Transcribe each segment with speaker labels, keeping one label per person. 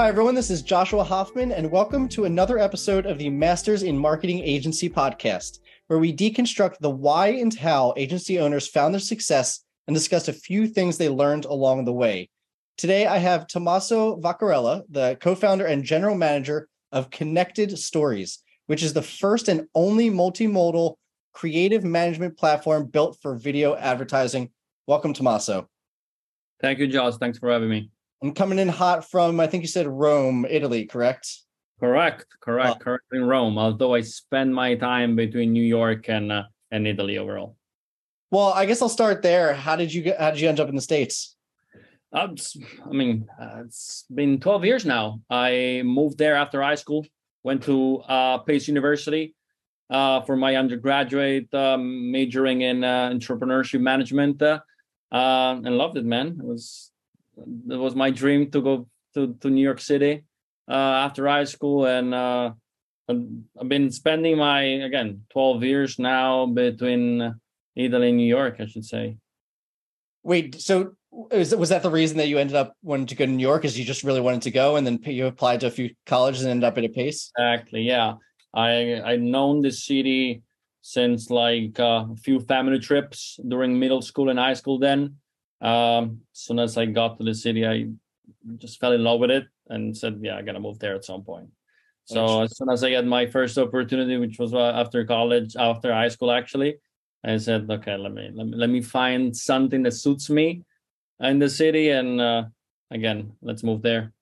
Speaker 1: Hi, everyone. This is Joshua Hoffman, and welcome to another episode of the Masters in Marketing Agency podcast, where we deconstruct the why and how agency owners found their success and discuss a few things they learned along the way. Today, I have Tommaso Vaccarella, the co founder and general manager of Connected Stories, which is the first and only multimodal creative management platform built for video advertising. Welcome, Tommaso.
Speaker 2: Thank you, Josh. Thanks for having me.
Speaker 1: I'm coming in hot from, I think you said Rome, Italy, correct?
Speaker 2: Correct, correct, oh. correct in Rome. Although I spend my time between New York and uh, and Italy overall.
Speaker 1: Well, I guess I'll start there. How did you get? How did you end up in the states?
Speaker 2: Uh, I mean, uh, it's been 12 years now. I moved there after high school. Went to uh, Pace University uh, for my undergraduate, um, majoring in uh, entrepreneurship management, uh, and loved it, man. It was it was my dream to go to, to New York City uh, after high school, and uh, I've been spending my again 12 years now between Italy and New York, I should say.
Speaker 1: Wait, so was, was that the reason that you ended up wanting to go to New York? Is you just really wanted to go, and then you applied to a few colleges and ended up at a pace?
Speaker 2: Exactly. Yeah, I I known the city since like uh, a few family trips during middle school and high school. Then um, as soon as I got to the city, I just fell in love with it and said, "Yeah, I gotta move there at some point." So as soon as I got my first opportunity, which was uh, after college, after high school, actually, I said, "Okay, let me let me let me find something that suits me in the city, and uh, again, let's move there."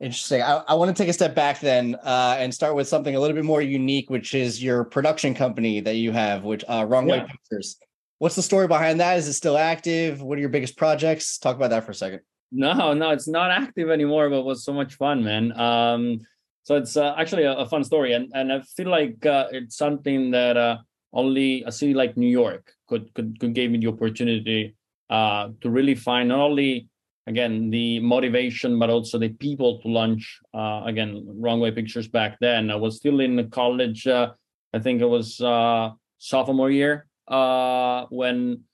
Speaker 1: Interesting. I, I want to take a step back then uh, and start with something a little bit more unique, which is your production company that you have, which uh, Wrong Way Pictures. What's the story behind that? Is it still active? What are your biggest projects? Talk about that for a second.
Speaker 2: No, no, it's not active anymore, but it was so much fun, man. Um, so it's uh, actually a, a, fun story, and and I feel like uh, it's something that uh, only a city like New York could could could give me the opportunity uh, to really find not only again the motivation but also the people to launch uh, again wrong way pictures back then i was still in college uh, i think it was uh, sophomore year uh, when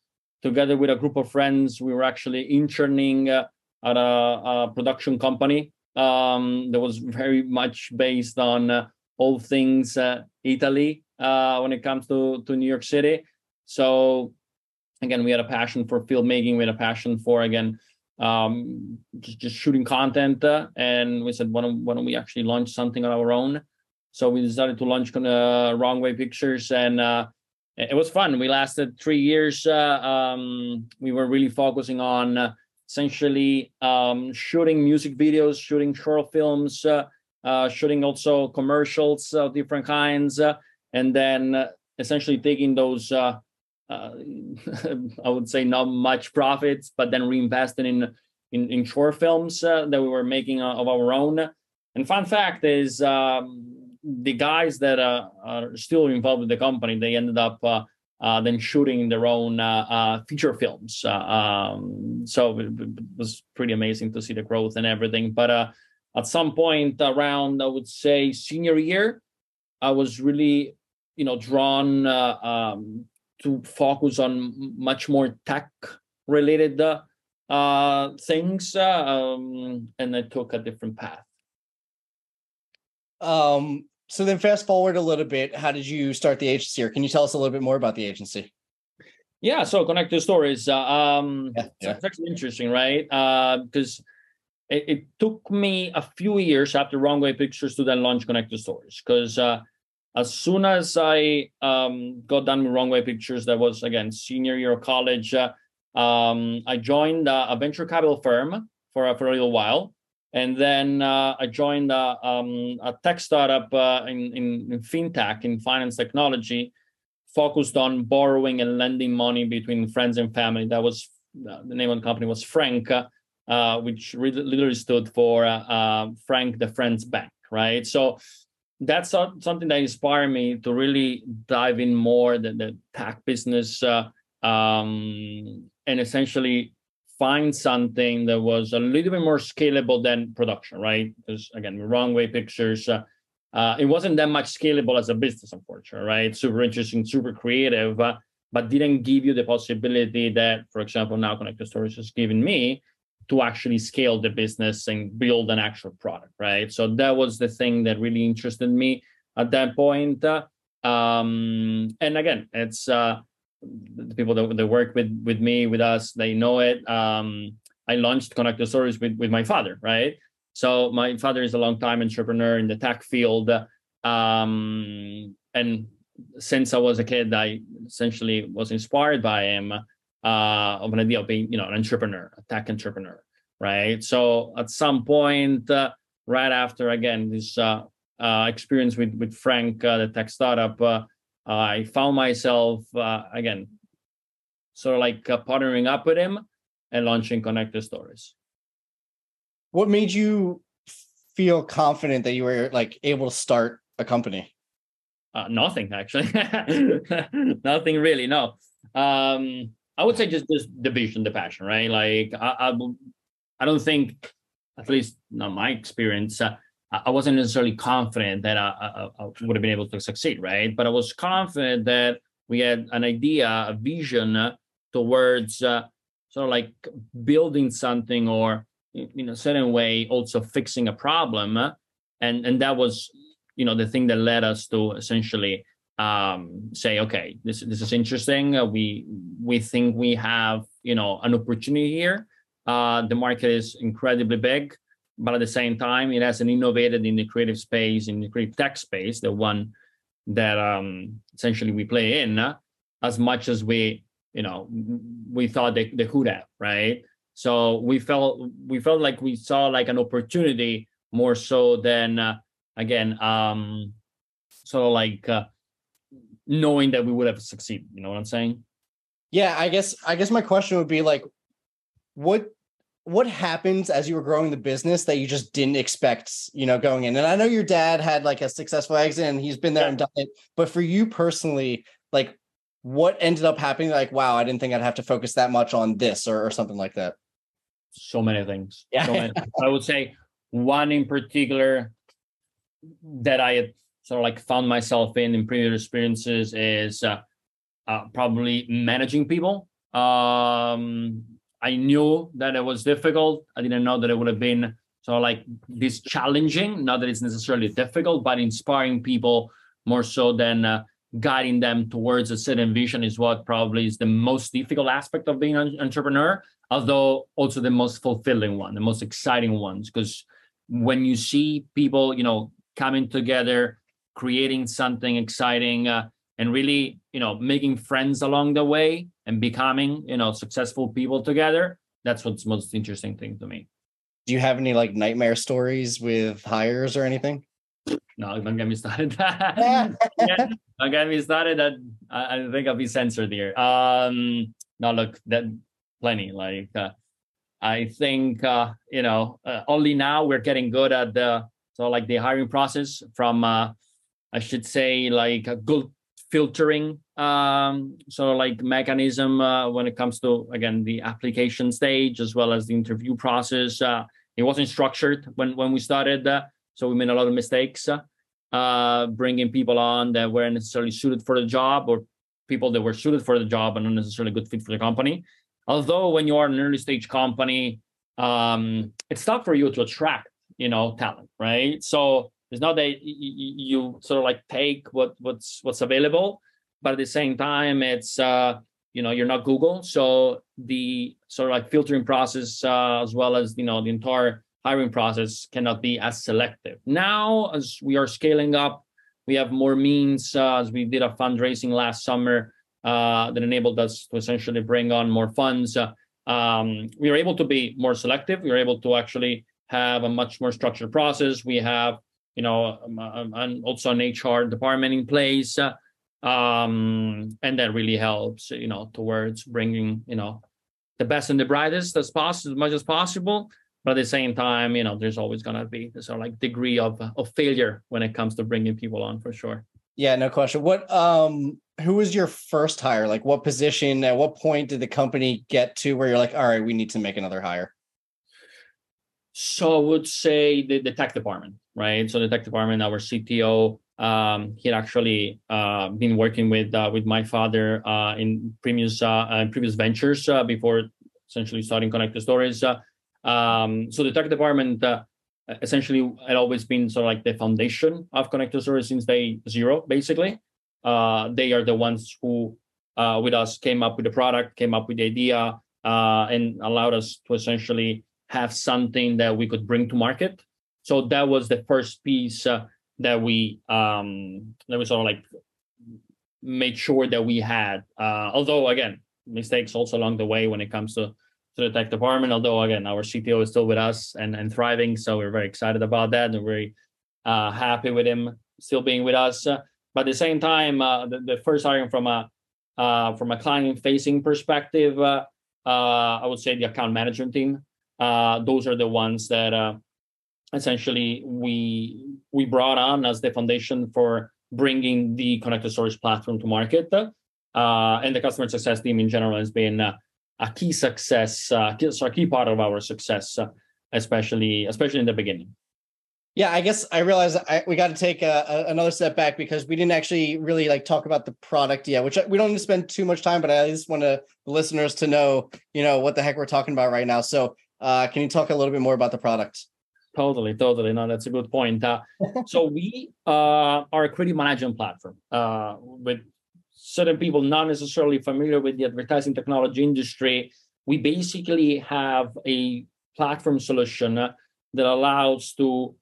Speaker 2: together with a group of friends, we were actually interning uh, at a, a, production company um, that was very much based on uh, all things uh, Italy uh, when it comes to, to New York City. So again, we had a passion for filmmaking. We had a passion for again um, just, just shooting content, uh, and we said, why don't, why don't we actually launch something on our own? So we decided to launch uh, Wrong Way Pictures, and it was fun. We lasted three years. Uh, um, we were really focusing on uh, essentially um, shooting music videos, shooting short films, uh, uh shooting also commercials of different kinds, uh, and then essentially taking those. I would say not much profits, but then reinvesting in in, in short films that we were making of our own. And fun fact is. Um, the guys that uh, are still involved with the company, they ended up uh, uh, then shooting their own uh, uh, feature films. Uh, um, so it, it, was pretty amazing to see the growth and everything. But at some point around, I would say senior year, I was really, you know, drawn um, to focus on much more tech related things, um, and I took a different path.
Speaker 1: Um, so then fast forward a little bit. How did you start the agency, or can you tell us a little bit more about the agency?
Speaker 2: Yeah, so connect connected stories. Uh, um, yeah, yeah. it's actually interesting, right? Because uh, it, it, took me a few years after Wrong Way Pictures to then launch Connect Connected Stories. Because uh, as soon as I um, got done with Wrong Way Pictures, that was again senior year of college. Uh, um, I joined a venture capital firm for for a little while, and then uh, I joined um, a tech startup uh, in, in, in, fintech, in finance technology, focused on borrowing and lending money between friends and family. That was uh, the name of the company was Frank, uh, which really, literally stood for uh, Frank the Friends Bank, right? So that's something that inspired me to really dive in more the, the tech business um, and essentially find something that was a little bit more scalable than production, right? Because again, wrong way pictures. Uh, uh, it wasn't that much scalable as a business, unfortunately, right? Super interesting, super creative, uh, but didn't give you the possibility that, for example, now Connected Stories has given me to actually scale the business and build an actual product, right? So that was the thing that really interested me at that point. Um, and again, it's uh, the people that, that work with with me with us, they know it. Um, I launched Connected Stories with with my father, right? So my father is a long time entrepreneur in the tech field, um, and since I was a kid, I essentially was inspired by him uh, of an idea of being, you know, an entrepreneur, a tech entrepreneur, right? So at some point, uh, right after again this uh, uh experience with with Frank, uh, the tech startup, uh, I found myself again, sort of like partnering up with him and launching Connected Stories.
Speaker 1: What made you feel confident that you were like able to start a company?
Speaker 2: nothing actually, nothing really. No. Um, I would say just just the vision, the passion, right? Like I, I, I don't think, at least not my experience, uh, I wasn't necessarily confident that I, I, I, would have been able to succeed, right? But I was confident that we had an idea, a vision towards uh, sort of like building something or in a certain way also fixing a problem, and and that was you know the thing that led us to essentially um, say, okay, this this is interesting. Uh, we we think we have you know an opportunity here. Uh, the market is incredibly big, but at the same time, it hasn't innovated in the creative space, in the creative tech space, the one that um, essentially we play in, uh, as much as we you know we thought they, they could have, right? So we felt we felt like we saw like an opportunity more so than uh, again um, sort of like uh, knowing that we would have succeeded. You know what I'm saying?
Speaker 1: Yeah, I guess I guess my question would be like, what what happens as you were growing the business that you just didn't expect, you know, going in? And I know your dad had like a successful exit and he's been there yeah. and done it, but for you personally, like what ended up happening? Like, wow, I didn't think I'd have to focus that much on this or, or something like that.
Speaker 2: So many things. Yeah. So many. I would say one in particular that I had sort of like found myself in in previous experiences is uh, uh, probably managing people. Um, I knew that it was difficult. I didn't know that it would have been sort of like this challenging. Not that it's necessarily difficult, but inspiring people more so than uh, guiding them towards a certain vision is what probably is the most difficult aspect of being an entrepreneur. Although also the most fulfilling one, the most exciting ones, because when you see people, you know, coming together creating something exciting uh, and really you know making friends along the way and becoming you know successful people together that's what's most interesting thing to me.
Speaker 1: Do you have any like nightmare stories with hires or anything?
Speaker 2: No don't get me started. Yeah, don't get me started. That I, I, think i'll be censored here. Um no look that plenty like uh, i think uh you know uh, only now we're getting good at the so like the hiring process from uh I should say, like a good filtering um, sort of like mechanism uh, when it comes to again the application stage as well as the interview process. Uh, it wasn't structured when when we started, uh, so we made a lot of mistakes uh, bringing people on that weren't necessarily suited for the job or people that were suited for the job and not necessarily a good fit for the company. Although when you are an early stage company, um, it's tough for you to attract you know talent, right? So it's not that you sort of like take what what's what's available, but at the same time, it's uh, you know you're not Google, so the sort of like filtering process uh, as well as you know the entire hiring process cannot be as selective. Now, as we are scaling up, we have more means. Uh, as we did a fundraising last summer uh, that enabled us to essentially bring on more funds. Uh, um, we are able to be more selective. We are able to actually have a much more structured process. We have you know, um, um, and also an HR department in place. Um, and that really helps, you know, towards bringing, you know, the best and the brightest as possible, as much as possible. But at the same time, you know, there's always going to be this sort of like degree of, of failure when it comes to bringing people on for sure.
Speaker 1: Yeah, no question. What, um, who was your first hire? Like what position, at what point did the company get to where you're like, all right, we need to make another hire?
Speaker 2: So I would say the, the tech department, right? So the tech department, our CTO, um, he had actually uh, been working with uh, with my father uh, in previous uh, in previous ventures uh, before essentially starting Connected Stories. Uh, Um, so the tech department uh, essentially had always been sort of like the foundation of connected stories since day zero, basically. Uh, they are the ones who, uh, with us, came up with the product, came up with the idea, uh, and allowed us to essentially have something that we could bring to market. So that was the first piece uh, that we um, that we sort of like made sure that we had. Uh, although again, mistakes also along the way when it comes to to the tech department. Although again, our CTO is still with us and and thriving, so we're very excited about that and very uh, happy with him still being with us. But at the same time, uh, the, the, first hiring from a uh, from a client facing perspective, uh, uh, I would say the account management team. those are the ones that essentially we we brought on as the foundation for bringing the connected stories platform to market. and the customer success team in general has been a key success, uh, a key part of our success, uh, especially especially in the beginning.
Speaker 1: Yeah, I guess I realize I, we got to take a, a, another step back because we didn't actually really like talk about the product yet, which we don't need to spend too much time, but I just want the listeners to know, you know, what the heck we're talking about right now. So, uh, can you talk a little bit more about the product?
Speaker 2: Totally, totally. No, that's a good point. Uh, so we uh, are a creative management platform uh, with certain people not necessarily familiar with the advertising technology industry, we basically have a platform solution that allows to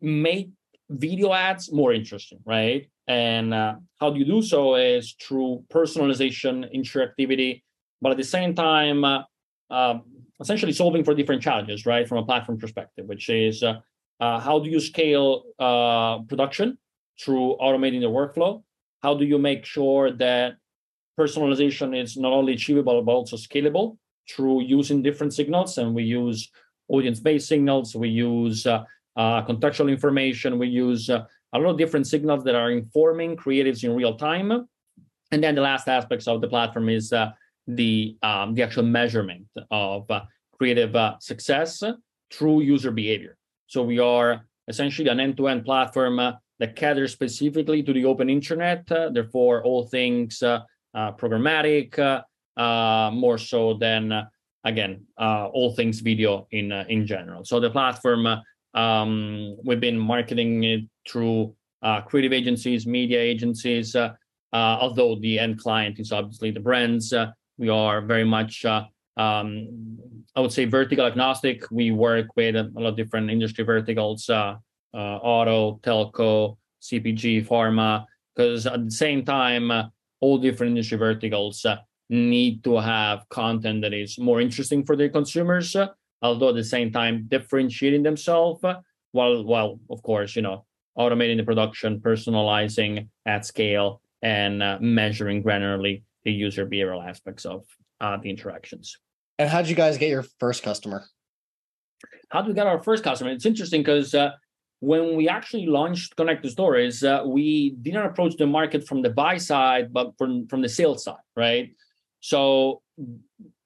Speaker 2: make video ads more interesting, right? And uh, how do you do so is through personalization, interactivity, but at the same time, uh, uh, essentially solving for different challenges, right? From a platform perspective, which is uh, uh, how do you scale uh, production through automating the workflow? how do you make sure that personalization is not only achievable but also scalable through using different signals and we use audience-based signals we use uh, uh, contextual information we use uh, a lot of different signals that are informing creatives in real time and then the last aspects of the platform is uh, the um, the actual measurement of uh, creative uh, success through user behavior so we are essentially an end-to-end platform that caters specifically to the open internet, uh, therefore all things uh, uh, programmatic, more so than again all things video in in general. So the platform um, we've been marketing it through creative agencies, media agencies. although the end client is obviously the brands, we are very much um, I would say vertical agnostic. We work with a lot of different industry verticals, uh, uh, auto, telco, CPG, pharma, because at the same time, uh, all different industry verticals uh, need to have content that is more interesting for their consumers, uh, although at the same time differentiating themselves, uh, while while of course you know automating the production, personalizing at scale, and uh, measuring granularly the user behavioral aspects of uh, the interactions.
Speaker 1: And how did you guys get your first customer?
Speaker 2: How did we get our first customer? It's interesting because when we actually launched Connect connected stories uh, we didn't approach the market from the buy side but from, from the sales side right so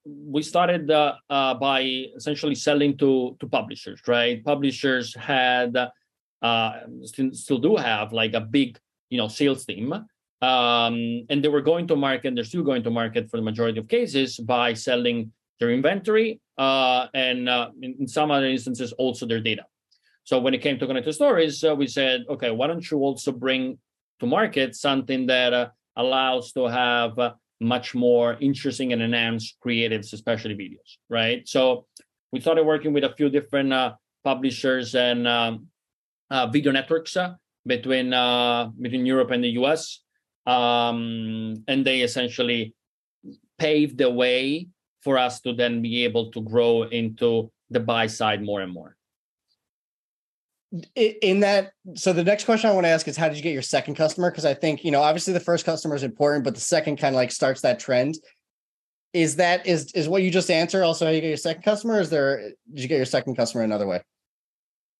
Speaker 2: we started uh, uh, by essentially selling to to publishers right publishers had uh, still, still do have like a big you know sales team um, and they were going to market they're still going to market for the majority of cases by selling their inventory uh, and uh, in, some other instances also their data so when it came to connected stories, uh, we said, okay, why don't you also bring to market something that uh, allows to have uh, much more interesting and enhanced creatives, especially videos, right? So we started working with a few different uh, publishers and um, video networks between between Europe and the US, um, and they essentially paved the way for us to then be able to grow into the buy side more and more.
Speaker 1: In that so the next question i want to ask is how did you get your second customer? Because i think you know obviously the first customer is important but the second kind of like starts that trend. Is that is is what you just answered also how you get your second customer is there did you get your second customer another way?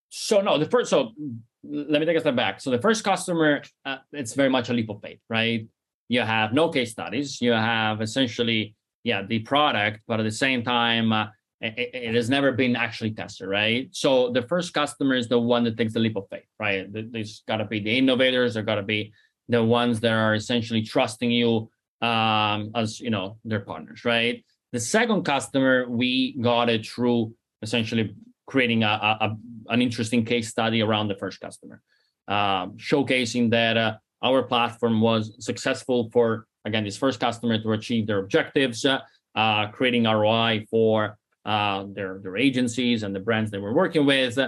Speaker 2: So no the first so let me take a step back so the first customer uh, it's very much a leap of faith right you have no case studies you have essentially yeah the product but at the same time uh, it, it, has never been actually tested, right? So the first customer is the one that takes the leap of faith, right? There's got to be the innovators, there got to be the ones that are essentially trusting you um, as you know their partners, right? The second customer we got it through essentially creating a, a, an interesting case study around the first customer, uh, showcasing that uh, our platform was successful for again this first customer to achieve their objectives, uh, creating ROI for uh, their their agencies and the brands they were working with,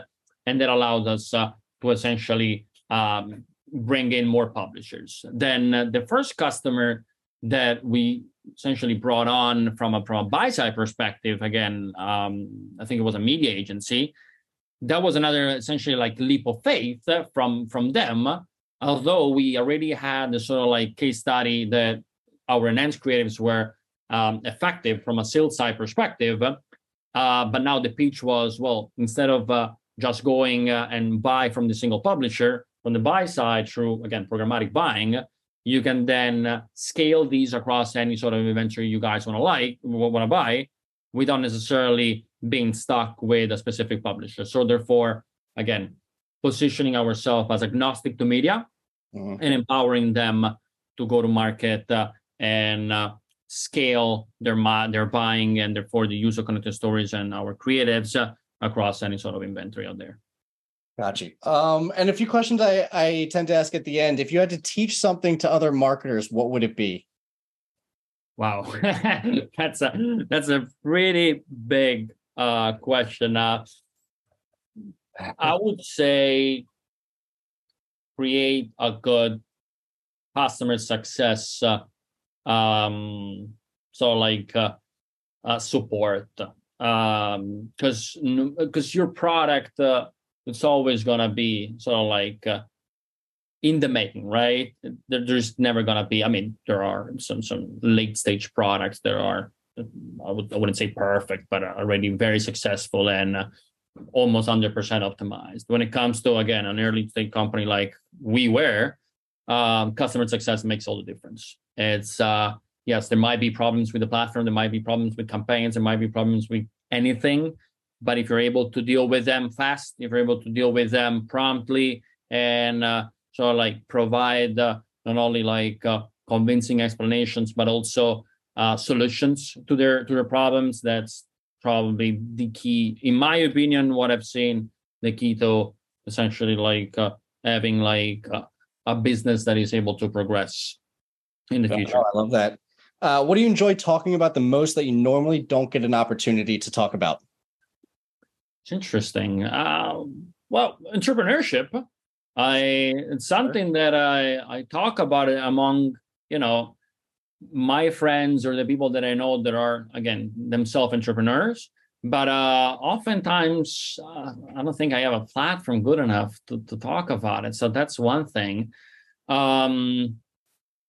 Speaker 2: and that allowed us uh, to essentially um, bring in more publishers. Then uh, the first customer that we essentially brought on from a from a buy side perspective, again, um, I think it was a media agency. That was another essentially like leap of faith from from them. Although we already had the sort of like case study that our enhanced creatives were um, effective from a sales side perspective, uh, but now the pitch was well, instead of uh, just going uh, and buy from the single publisher from the buy side through again programmatic buying, you can then scale these across any sort of inventory you guys want to like want to buy without necessarily being stuck with a specific publisher. So therefore, again, positioning ourselves as agnostic to media mm-hmm. and empowering them to go to market uh, and uh, scale their their buying and therefore the use of connected stories and our creatives uh, across any sort of inventory out there.
Speaker 1: Got you. Um, and a few questions I, I tend to ask at the end. If you had to teach something to other marketers, what would it be?
Speaker 2: Wow, that's a that's a pretty big uh, question. Uh, I would say create a good customer success uh, um so like uh, uh support um because because your product uh, it's always gonna be sort of like uh, in the making right there, there's never gonna be i mean there are some some late stage products that are i, would, I wouldn't say perfect but already very successful and uh, almost 100% optimized when it comes to again an early stage company like we were um, customer success makes all the difference it's uh, yes, there might be problems with the platform, there might be problems with campaigns, there might be problems with anything. But if you're able to deal with them fast, if you're able to deal with them promptly, and uh, sort of like provide uh, not only like uh, convincing explanations, but also uh, solutions to their to their problems, that's probably the key, in my opinion. What I've seen, the key to essentially like uh, having like uh, a business that is able to progress in the future.
Speaker 1: Oh, I love that. Uh, what do you enjoy talking about the most that you normally don't get an opportunity to talk about?
Speaker 2: It's interesting. Uh, well, entrepreneurship. I it's something that I I talk about it among you know my friends or the people that I know that are again themselves entrepreneurs. But uh, oftentimes, uh, I don't think I have a platform good enough to, to talk about it. So that's one thing. Um,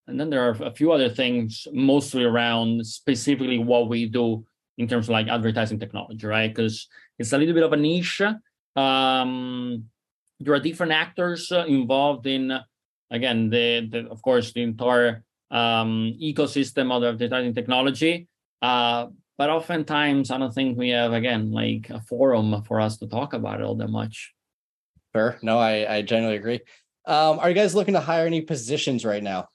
Speaker 2: and then there are a few other things, mostly around specifically what we do in terms of like advertising technology, right? Because it's a little bit of a niche. Um, there are different actors uh, involved in, again, the, the of course the entire um, ecosystem of the advertising technology. Uh, but oftentimes, I don't think we have again like a forum for us to talk about it all that much.
Speaker 1: Sure. No, I I generally agree. Um, are you guys looking to hire any positions right now?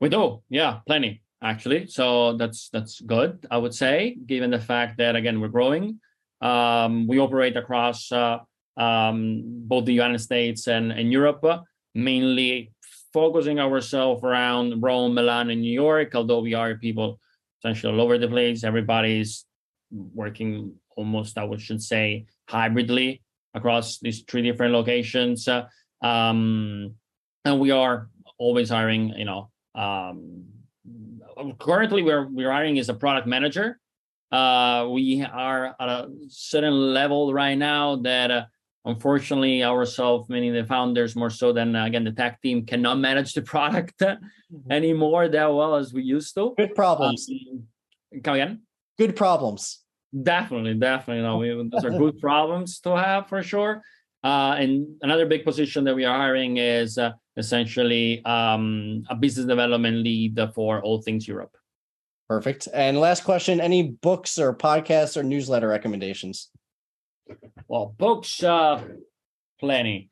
Speaker 2: We do, yeah, plenty actually. So that's that's good, I would say, given the fact that again we're growing. Um, we operate across uh, um, both the United States and, and Europe, mainly focusing ourselves around Rome, Milan, and New York. Although we are people essentially all over the place, everybody's working almost, I would should say, hybridly across these three different locations. Uh, um, and we are always hiring, you know, um, currently we're we're hiring as a product manager. Uh, we are at a certain level right now that uh, unfortunately ourselves, meaning the founders more so than uh, again the tech team, cannot manage the product mm-hmm. anymore that well as we used to.
Speaker 1: Good problems.
Speaker 2: Um, come again.
Speaker 1: Good problems.
Speaker 2: Definitely, definitely. No, we, those are good problems to have for sure. Uh, and another big position that we are hiring is uh, essentially um, a business development lead for all things Europe.
Speaker 1: Perfect. And last question: Any books or podcasts or newsletter recommendations?
Speaker 2: Well, books, uh, plenty.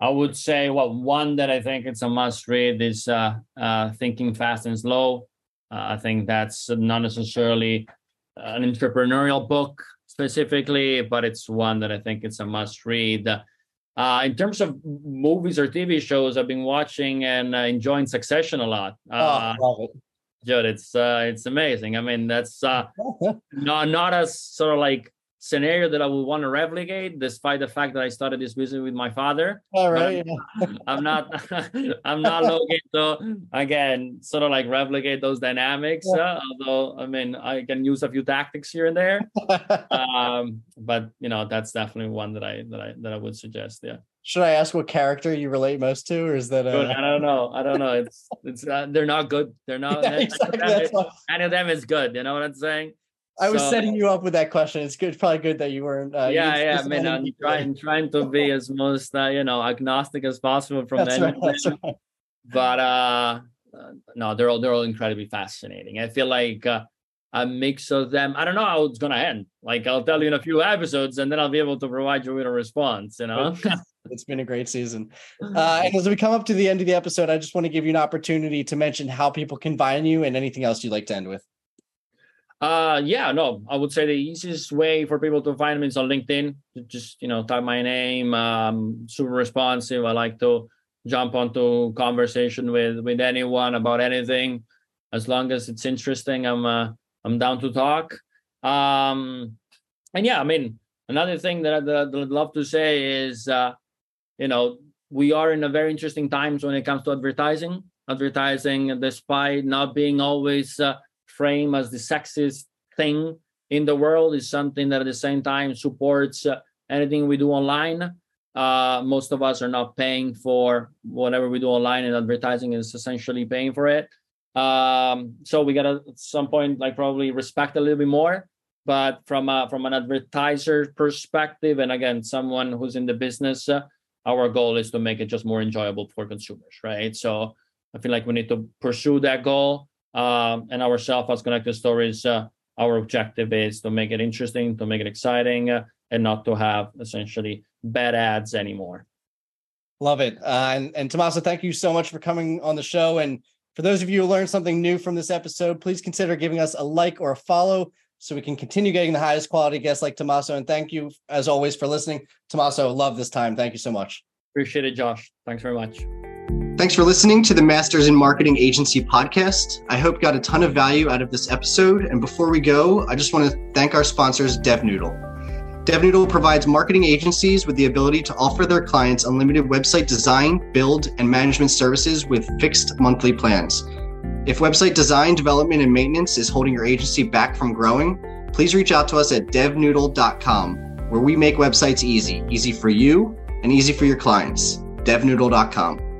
Speaker 2: I would say, well, one that I think it's a must read is uh, uh, Thinking Fast and Slow. Uh, I think that's not necessarily an entrepreneurial book specifically, but it's one that I think it's a must read. Uh, in terms of movies or TV shows, I've been watching and uh, enjoying Succession a lot. Uh,
Speaker 1: oh,
Speaker 2: Judd, it's uh, it's amazing. I mean, that's uh, not not as sort of like scenario that I would want to replicate, despite the fact that I started this business with my father.
Speaker 1: All right.
Speaker 2: I'm, not I'm not looking to again sort of like replicate those dynamics. Uh, although I mean I can use a few tactics here and there. um, but you know, that's definitely one that I that I that I would suggest. Yeah.
Speaker 1: Should I ask what character you relate most to, or is that?
Speaker 2: Uh... I don't know. I don't know. It's it's uh, they're not good. They're not. Yeah, exactly. any, of them, of them is good. You know what I'm saying?
Speaker 1: I was so, setting you up with that question. It's good. Probably good that you weren't. Uh,
Speaker 2: yeah, yeah. I mean, I'm trying trying to be as most uh, you know agnostic as possible from that's right, right. But uh, no, they're all they're all incredibly fascinating. I feel like uh, a mix of them. I don't know how it's gonna end. Like I'll tell you in a few episodes, and then I'll be able to provide you with a response. You know.
Speaker 1: It's been a great season. Uh, and as we come up to the end of the episode, I just want to give you an opportunity to mention how people can find you and anything else you'd like to end with.
Speaker 2: Uh, yeah, no, I would say the easiest way for people to find me is on LinkedIn. Just you know, type my name. Um, super responsive. I like to jump onto conversation with with anyone about anything, as long as it's interesting. I'm uh, I'm down to talk. Um, and yeah, I mean, another thing that, I, that I'd love to say is, uh, you know, we are in a very interesting times when it comes to advertising. Advertising, despite not being always uh, frame as the sexiest thing in the world is something that at the same time supports uh, anything we do online. Uh, most of us are not paying for whatever we do online, and advertising is essentially paying for it. Um, so we gotta at some point like probably respect a little bit more. But from a, from an advertiser perspective, and again, someone who's in the business, uh, our goal is to make it just more enjoyable for consumers, right? So I feel like we need to pursue that goal um, and ourselves as connected stories uh, our objective is to make it interesting to make it exciting uh, and not to have essentially bad ads anymore.
Speaker 1: Love it. Uh, and, and tommaso thank you so much for coming on the show. And for those of you who learned something new from this episode please consider giving us a like or a follow so we can continue getting the highest quality guests like tommaso and thank you as always for listening tommaso love this time thank you so much
Speaker 2: appreciate it josh thanks very much
Speaker 1: Thanks for listening to the Masters in Marketing Agency podcast. I hope you got a ton of value out of this episode. And before we go, I just want to thank our sponsors, DevNoodle. DevNoodle provides marketing agencies with the ability to offer their clients unlimited website design, build, and management services with fixed monthly plans. If website design, development, and maintenance is holding your agency back from growing, please reach out to us at devnoodle.com, where we make websites easy, easy for you and easy for your clients. devnoodle.com.